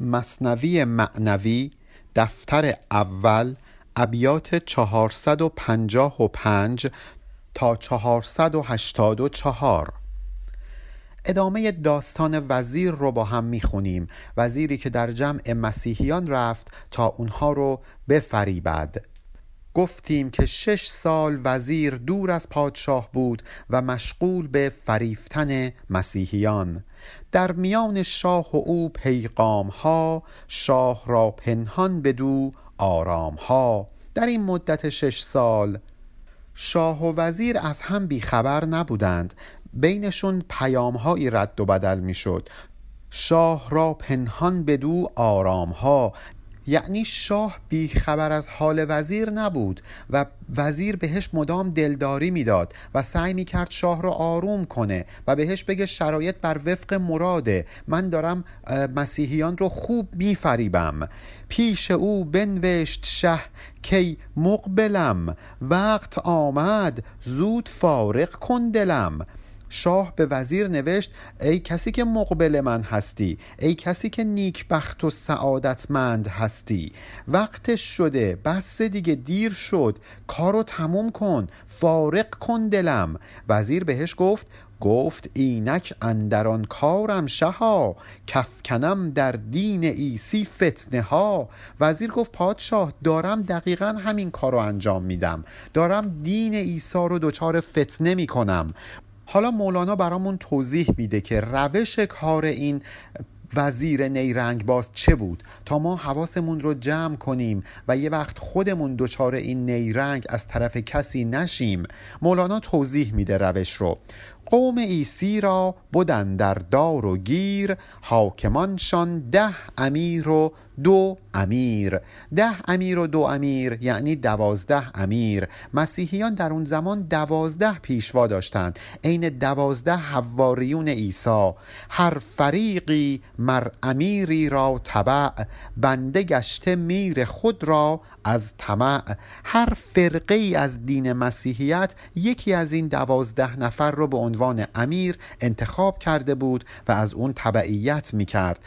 مصنوی معنوی دفتر اول ابیات 455 تا 484 ادامه داستان وزیر رو با هم می‌خونیم. وزیری که در جمع مسیحیان رفت تا اونها رو بفریبد. گفتیم که شش سال وزیر دور از پادشاه بود و مشغول به فریفتن مسیحیان. در میان شاه و او پیغام ها شاه را پنهان بدو آرام ها در این مدت شش سال شاه و وزیر از هم بیخبر نبودند. بینشون پیام هایی رد و بدل می‌شد. شاه را پنهان بدو آرام ها یعنی شاه بیخبر از حال وزیر نبود و وزیر بهش مدام دلداری می‌داد و سعی می‌کرد شاه را آروم کنه و بهش بگه شرایط بر وفق مراده. من دارم مسیحیان رو خوب میفریبم. پیش او بنوشت شه کی مقبلم. وقت آمد زود فارق کن دلم. شاه به وزیر نوشت ای کسی که مقبل من هستی ای کسی که نیکبخت و سعادتمند هستی وقتش شده بس دیگه دیر شد کارو تموم کن فارق کن دلم. وزیر بهش گفت گفت اینک اندران کارم شها کفکنم در دین ایسی فتنه ها. وزیر گفت پادشاه دارم دقیقا همین کار رو انجام میدم. دارم دین ایسا رو دچار فتنه می‌کنم. حالا مولانا برامون توضیح میده که روش کار این وزیر نیرنگ باز چه بود؟ تا ما حواسمون رو جمع کنیم و یه وقت خودمون دچار این نیرنگ از طرف کسی نشیم مولانا توضیح میده روش رو. قوم ایسی را بودن در دار و گیر حاکمانشان ده امیر و دو امیر. ده امیر و دو امیر یعنی دوازده امیر. مسیحیان در اون زمان دوازده پیشوا داشتند. عین دوازده حواریون عیسی. هر فریقی مر امیری را تبع بنده گشته میر خود را از طمع. هر فرقه ای از دین مسیحیت یکی از این دوازده نفر رو به عنوان امیر انتخاب کرده بود و از اون تبعیت می کرد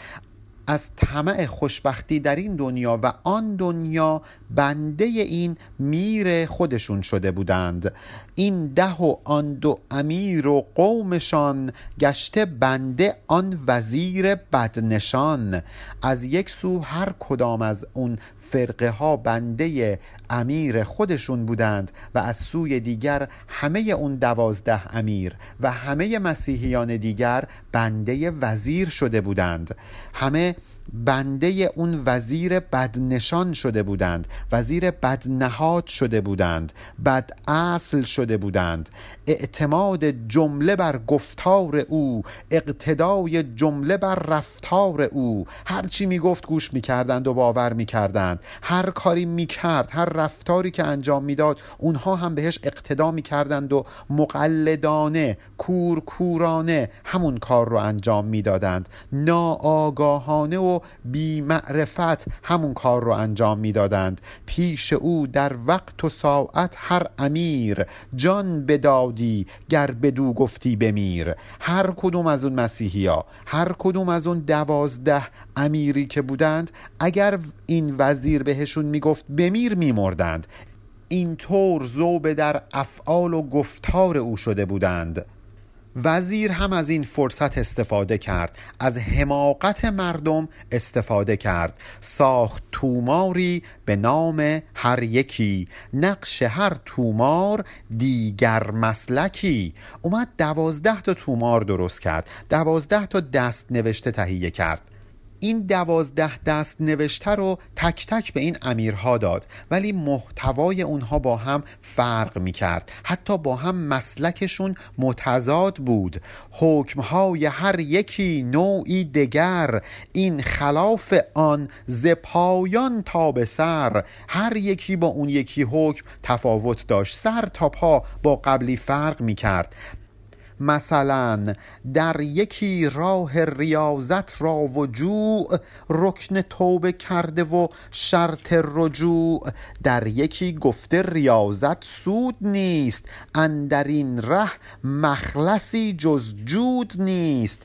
از طمع خوشبختی در این دنیا و آن دنیا بنده این میر خودشون شده بودند. این ده و آن دو امیر و قومشان گشته بنده آن وزیر بدنشان. از یک سو هر کدام از اون فرقه ها بنده امیر خودشون بودند و از سوی دیگر همه اون دوازده امیر و همه مسیحیان دیگر بنده وزیر شده بودند. همه بنده اون وزیر بدنشان شده بودند وزیر بدنهاد شده بودند بد اصل شده بودند. اعتماد جمله بر گفتار او اقتدای جمله بر رفتار او. هرچی می‌گفت گوش می‌کردند و باور می‌کردند. هر کاری می‌کرد هر رفتاری که انجام می‌داد اونها هم بهش اقتدا می‌کردند و مقلدانه کورکورانه همون کار رو انجام می‌دادند. ناآگاهانه و بی معرفت همون کار رو انجام می‌دادند. پیش او در وقت و ساعت هر امیر جان بدادی گر بدو گفتی بمیر. هر کدوم از اون مسیحی ها هر کدوم از اون دوازده امیری که بودند اگر این وزیر بهشون می‌گفت بمیر میمردند. اینطور زوبه در افعال و گفتار او شده بودند. وزیر هم از این فرصت استفاده کرد. از حماقت مردم استفاده کرد. ساخت توماری به نام هر یکی. نقش هر تومار دیگر مسلکی. اومد دوازده تا تومار درست کرد. دوازده تا دست نوشته تهیه کرد. این دوازده دست نوشته رو تک تک به این امیرها داد. ولی محتوای اونها با هم فرق می کرد حتی با هم مسلکشون متضاد بود. حکمهای هر یکی نوعی دگر این خلاف آن زپایان تا به سر. هر یکی با اون یکی حکم تفاوت داشت. سر تا پا با قبلی فرق می کرد مثلا در یکی راه ریاضت را و جوع رکن توبه کرده و شرط رجوع. در یکی گفته ریاضت سود نیست اندر این ره مخلصی جز جود نیست.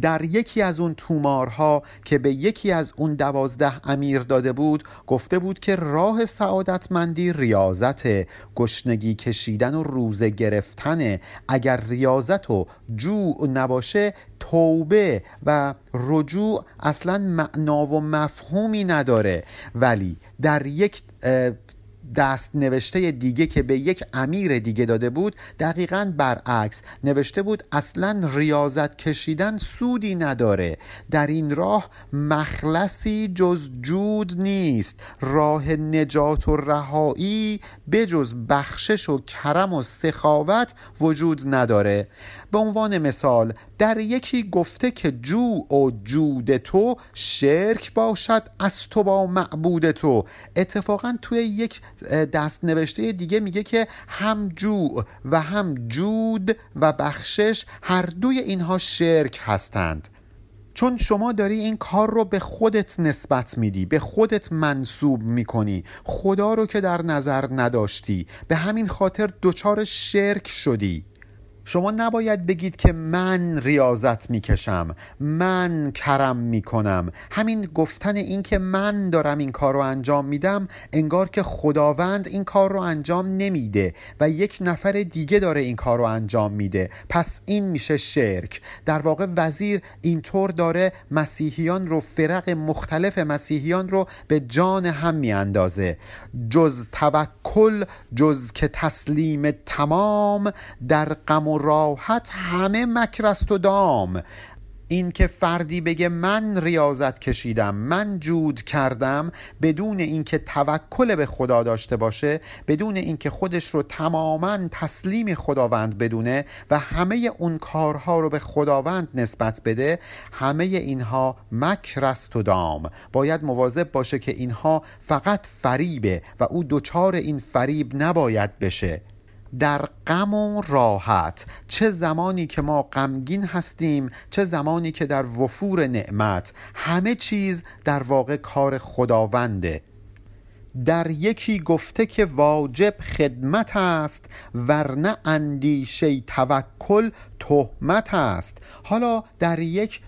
در یکی از اون تومارها که به یکی از اون دوازده امیر داده بود گفته بود که راه سعادتمندی ریاضت گشنگی کشیدن و روزه گرفتن. اگر ریاضت و جوع نباشه توبه و رجوع اصلا معنا و مفهومی نداره. ولی در یک دست نوشته دیگه که به یک امیر دیگه داده بود دقیقا برعکس نوشته بود اصلا ریاضت کشیدن سودی نداره. در این راه مخلصی جز جود نیست. راه نجات و رهایی بجز بخشش و کرم و سخاوت وجود نداره. به عنوان مثال در یکی گفته که جو و جود تو شرک باشد از تو با معبود تو. اتفاقا توی یک دست نوشته دیگه میگه که هم جوع و هم جود و بخشش هر دوی اینها شرک هستند. چون شما داری این کار رو به خودت نسبت میدی به خودت منصوب می‌کنی خدا رو که در نظر نداشتی به همین خاطر دچار شرک شدی. شما نباید بگید که من ریاضت می‌کشم من کرم می‌کنم. همین گفتن این که من دارم این کار رو انجام میدم انگار که خداوند این کار رو انجام نمیده و یک نفر دیگه داره این کار رو انجام میده. پس این میشه شرک. در واقع وزیر اینطور داره مسیحیان رو فرق مختلف مسیحیان رو به جان هم میاندازه. جز توکل جز که تسلیم تمام در غم راحت همه مکرست و دام. این که فردی بگه من ریاضت کشیدم من جود کردم بدون اینکه توکل به خدا داشته باشه بدون اینکه خودش رو تماما تسلیم خداوند بدونه و همه اون کارها رو به خداوند نسبت بده همه اینها مکرست و دام. باید مواظب باشه که اینها فقط فریبه و او دچار این فریب نباید بشه. در غم و راحت چه زمانی که ما غمگین هستیم چه زمانی که در وفور نعمت همه چیز در واقع کار خداونده. در یکی گفته که واجب خدمت است ورنه اندیشه توکل تهمت است. حالا در یک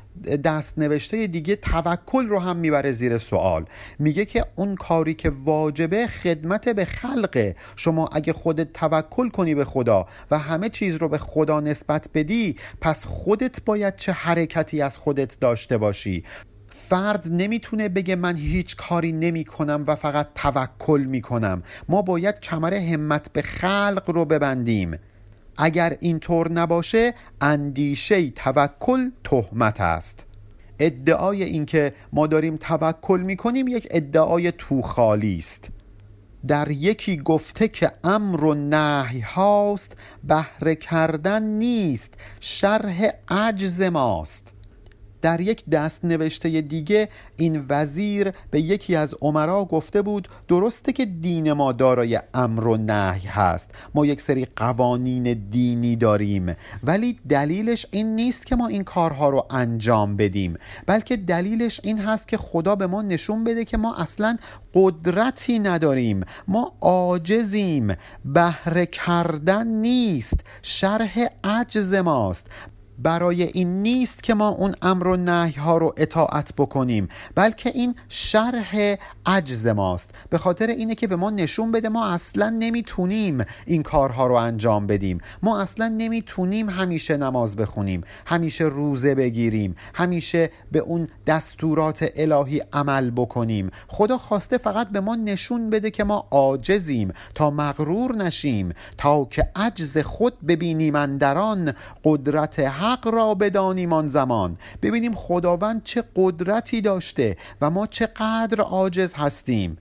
دست نوشته دیگه توکل رو هم می‌بره زیر سوال. میگه که اون کاری که واجبه خدمت به خلقه. شما اگه خودت توکل کنی به خدا و همه چیز رو به خدا نسبت بدی پس خودت باید چه حرکتی از خودت داشته باشی؟ فرد نمی‌تونه بگه من هیچ کاری نمی کنم و فقط توکل می کنم ما باید کمر همت به خلق رو ببندیم. اگر اینطور نباشه اندیشه توکل تهمت است. ادعای اینکه ما داریم توکل می‌کنیم یک ادعای توخالی است. در یکی گفته که امر و نهی هاست بهره کردن نیست شرح عجز ماست. در یک دست نوشته دیگه این وزیر به یکی از عمرا گفته بود درسته که دین ما دارای امر و نهی هست. ما یک سری قوانین دینی داریم ولی دلیلش این نیست که ما این کارها رو انجام بدیم. بلکه دلیلش این هست که خدا به ما نشون بده که ما اصلا قدرتی نداریم. ما عاجزیم. بهره کردن نیست. شرح عجز ماست. برای این نیست که ما اون امر و نهی ها رو اطاعت بکنیم بلکه این شرح عجز ماست. به خاطر اینه که به ما نشون بده ما اصلا نمی‌تونیم این کارها رو انجام بدیم. ما اصلا نمی‌تونیم همیشه نماز بخونیم همیشه روزه بگیریم همیشه به اون دستورات الهی عمل بکنیم. خدا خواسته فقط به ما نشون بده که ما عاجزیم تا مغرور نشیم تا که عجز خود ببینیم اندران قدرت حق را بدانیم آن زمان. ببینیم خداوند چه قدرتی داشته و ما چقدر عاجز هستیم.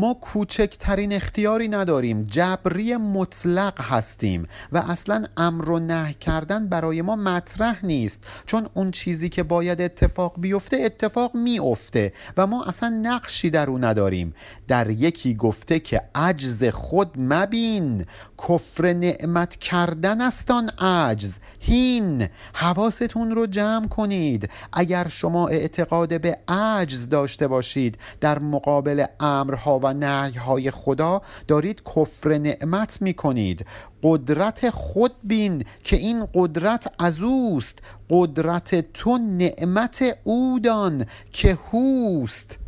ما کوچکترین اختیاری نداریم. جبری مطلق هستیم و اصلا امر و نه کردن برای ما مطرح نیست. چون اون چیزی که باید اتفاق بیفته اتفاق میافته و ما اصلا نقشی در او نداریم. در یکی گفته که عجز خود مبین کفر نعمت کردن است آن عجز. هین حواستون رو جمع کنید. اگر شما اعتقاد به عجز داشته باشید در مقابل امرها و و نهیهای خدا دارید کفر نعمت می کنید قدرت خود بین که این قدرت از اوست. قدرت تو نعمت اودان که هوست.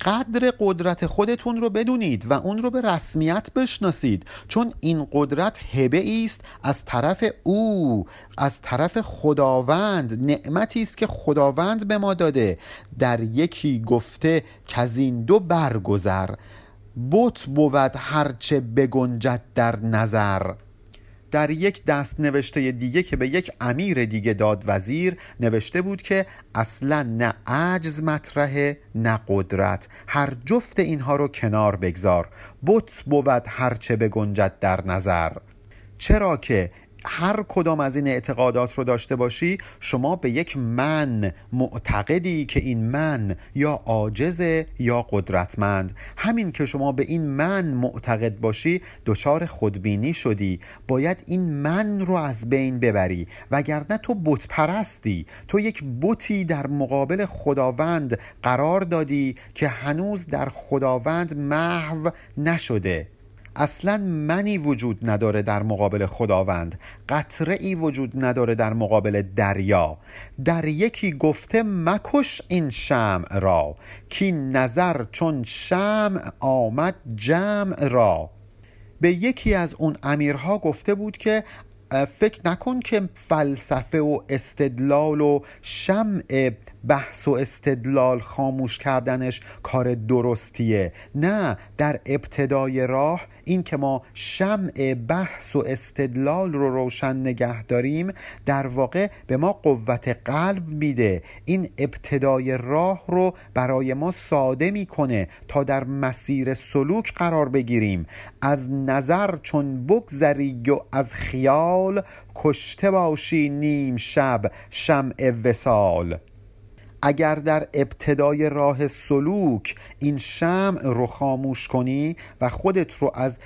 قدر قدرت خودتون رو بدونید و اون رو به رسمیت بشناسید. چون این قدرت هبه است از طرف او از طرف خداوند. نعمتی است که خداوند به ما داده. در یکی گفته که از دو برگذر. بت بود هرچه بگنجد در نظر. در یک دست نوشته دیگه که به یک امیر دیگه داد وزیر نوشته بود که اصلا نه عجز مطرحه نه قدرت. هر جفت اینها رو کنار بگذار. بت بود هرچه بگنجد در نظر. چرا که هر کدام از این اعتقادات رو داشته باشی شما به یک من معتقدی که این من یا عاجزه یا قدرتمند. همین که شما به این من معتقد باشی دچار خودبینی شدی. باید این من رو از بین ببری. وگرنه تو بت پرستی تو یک بتی در مقابل خداوند قرار دادی که هنوز در خداوند محو نشده. اصلا منی وجود نداره در مقابل خداوند. قطره ای وجود نداره در مقابل دریا. در یکی گفته مکش این شمع را. کی نظر چون شمع آمد جمع را. به یکی از اون امیرها گفته بود که فکر نکن که فلسفه و استدلال و شمع بحث و استدلال خاموش کردنش کار درستیه. نه در ابتدای راه این که ما شمع بحث و استدلال رو روشن نگه داریم در واقع به ما قوت قلب میده. این ابتدای راه رو برای ما ساده می‌کنه تا در مسیر سلوک قرار بگیریم. از نظر چون بگذری و از خیال کشته باشی نیم شب شمع وسال اگر در ابتدای راه سلوک این شمع رو خاموش کنی و خودت رو از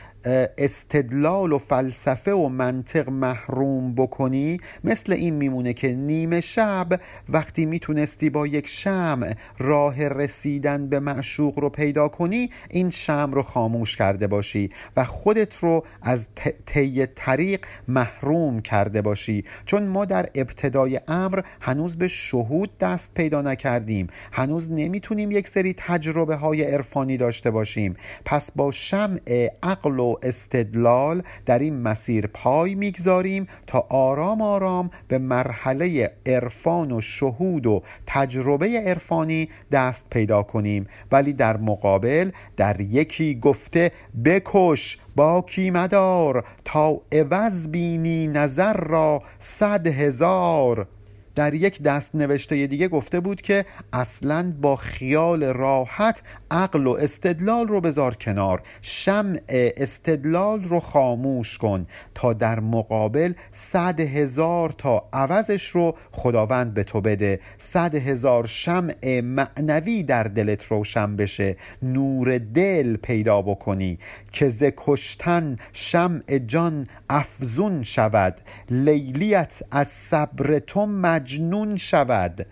استدلال و فلسفه و منطق محروم بکنی مثل این میمونه که نیمه شب وقتی می‌تونستی با یک شمع راه رسیدن به معشوق رو پیدا کنی این شمع رو خاموش کرده باشی و خودت رو از طی طریق محروم کرده باشی. چون ما در ابتدای امر هنوز به شهود دست پیدا نکردیم هنوز نمی‌تونیم یک سری تجربه های عرفانی داشته باشیم. پس با شمع عقل و استدلال در این مسیر پای می‌گذاریم تا آرام آرام به مرحله عرفان و شهود و تجربه عرفانی دست پیدا کنیم. ولی در مقابل در یکی گفته بکش باکی مدار تا عوض بینی نظر را صد هزار. در یک دست نوشته دیگه گفته بود که اصلا با خیال راحت عقل و استدلال رو بذار کنار. شمع استدلال رو خاموش کن تا در مقابل صد هزار تا عوضش رو خداوند به تو بده. صد هزار شمع معنوی در دلت روشن بشه. نور دل پیدا بکنی که ز کشتن شمع جان افزون شود. لیلیت از صبر تو مجنون شود.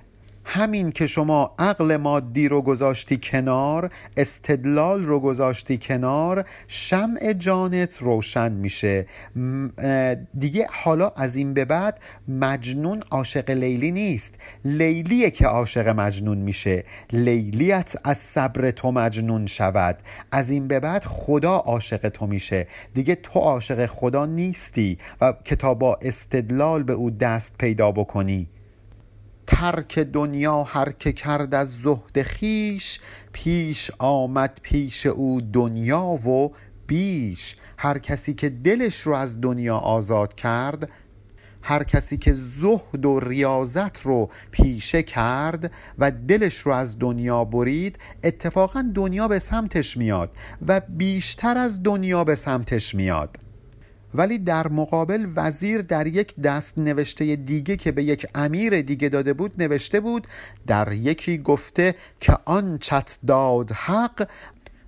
همین که شما عقل مادی رو گذاشتی کنار استدلال رو گذاشتی کنار شمع جانت روشن میشه. دیگه حالا از این به بعد مجنون عاشق لیلی نیست. لیلیه که عاشق مجنون میشه. لیلیت از صبر تو مجنون شود. از این به بعد خدا عاشق تو میشه. دیگه تو عاشق خدا نیستی و که استدلال به او دست پیدا بکنی. ترک دنیا هر که کرد از زهد خیش پیش آمد پیش او دنیا و بیش. هر کسی که دلش رو از دنیا آزاد کرد هر کسی که زهد و ریاضت رو پیشه کرد و دلش رو از دنیا برید اتفاقا دنیا به سمتش میاد و بیشتر از دنیا به سمتش میاد. ولی در مقابل وزیر در یک دست نوشته دیگه که به یک امیر دیگه داده بود نوشته بود در یکی گفته که آن چت داد حق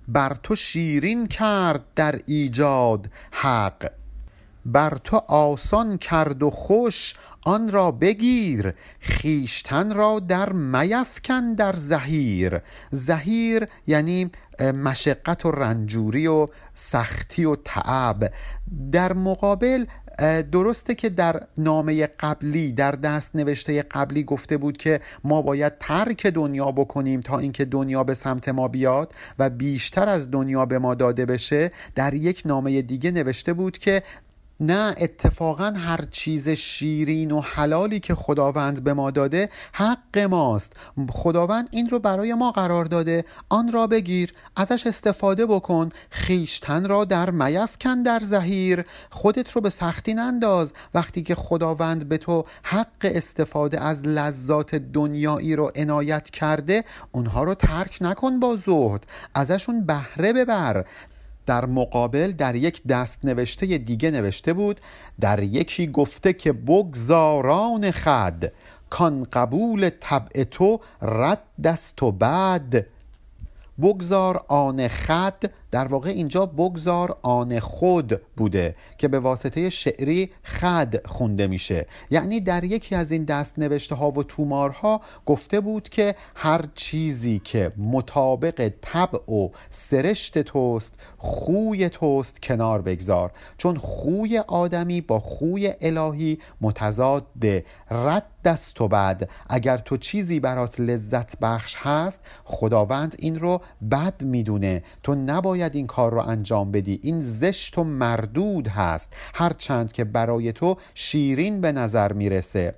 بر تو شیرین کرد در ایجاد حق. بر تو آسان کرد و خوش آن را بگیر خیشتن را در میفکن در زهیر. زهیر یعنی مشقت و رنجوری و سختی و تعب. در مقابل درسته که در نامه قبلی در دست نوشته قبلی گفته بود که ما باید ترک دنیا بکنیم تا اینکه دنیا به سمت ما بیاد و بیشتر از دنیا به ما داده بشه. در یک نامه دیگه نوشته بود که نه اتفاقا هر چیز شیرین و حلالی که خداوند به ما داده حق ماست. خداوند این رو برای ما قرار داده. آن را بگیر ازش استفاده بکن. خیشتن را در میفکن در زهیر. خودت رو به سختی ننداز. وقتی که خداوند به تو حق استفاده از لذات دنیایی رو عنایت کرده اونها رو ترک نکن با زهد. ازشون بهره ببر. در مقابل در یک دست نوشته دیگه نوشته بود در یکی گفته که بگذاران خد کان قبول طبع تو رد دست و بعد بگذار آن خد در واقع اینجا بگذار آن خود بوده که به واسطه شعری خد خونده میشه. یعنی در یکی از این دست نوشته ها و تومارها گفته بود که هر چیزی که مطابق طبع و سرشت توست خوی توست کنار بگذار. چون خوی آدمی با خوی الهی متضاده رد دست و بعد اگر تو چیزی برات لذت بخش هست خداوند این رو بد می‌دونه. تو نباید این کار رو انجام بدی. این زشت و مردود هست. هرچند که برای تو شیرین به نظر می‌رسه.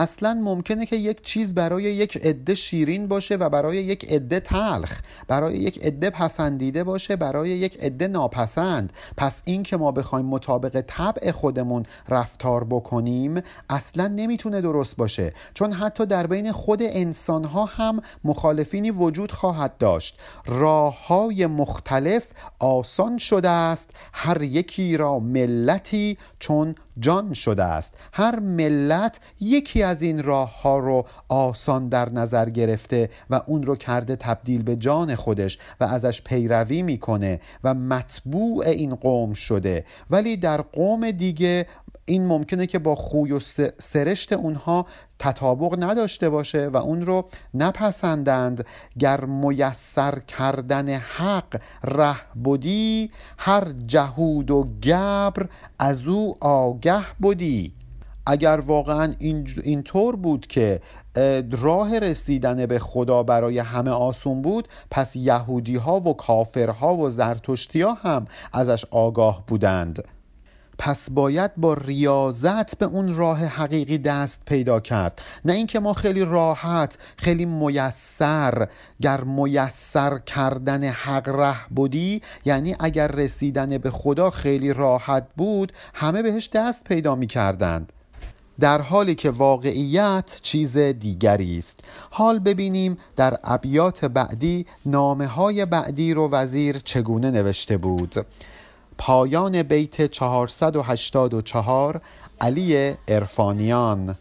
اصلا ممکنه که یک چیز برای یک عده شیرین باشه و برای یک عده تلخ برای یک عده پسندیده باشه برای یک عده ناپسند. پس این که ما بخوایم مطابق طبع خودمون رفتار بکنیم اصلا نمی‌تونه درست باشه. چون حتی در بین خود انسان ها هم مخالفینی وجود خواهد داشت. راه های مختلف آسان شده است. هر یکی را ملتی چون جان شده است. هر ملت یکی از این راه ها رو آسان در نظر گرفته و اون رو کرده تبدیل به جان خودش و ازش پیروی می‌کنه و مطبوع این قوم شده. ولی در قوم دیگه این ممکنه که با خوی و سرشت اونها تطابق نداشته باشه و اون رو نپسندند. گر میسر کردن حق ره بودی هر جهود و گبر از او آگه بودی اگر واقعا این طور بود که راه رسیدن به خدا برای همه آسون بود پس یهودی ها و کافرها و زرتشتی ها هم ازش آگاه بودند. پس باید با ریاضت به اون راه حقیقی دست پیدا کرد. نه اینکه ما خیلی راحت خیلی میسر گر میسر کردن حق ره بودی یعنی اگر رسیدن به خدا خیلی راحت بود همه بهش دست پیدا می کردند در حالی که واقعیت چیز دیگری است. حال ببینیم در ابیات بعدی نامه های بعدی رو وزیر چگونه نوشته بود. پایان بیت 484 علی ارفانیان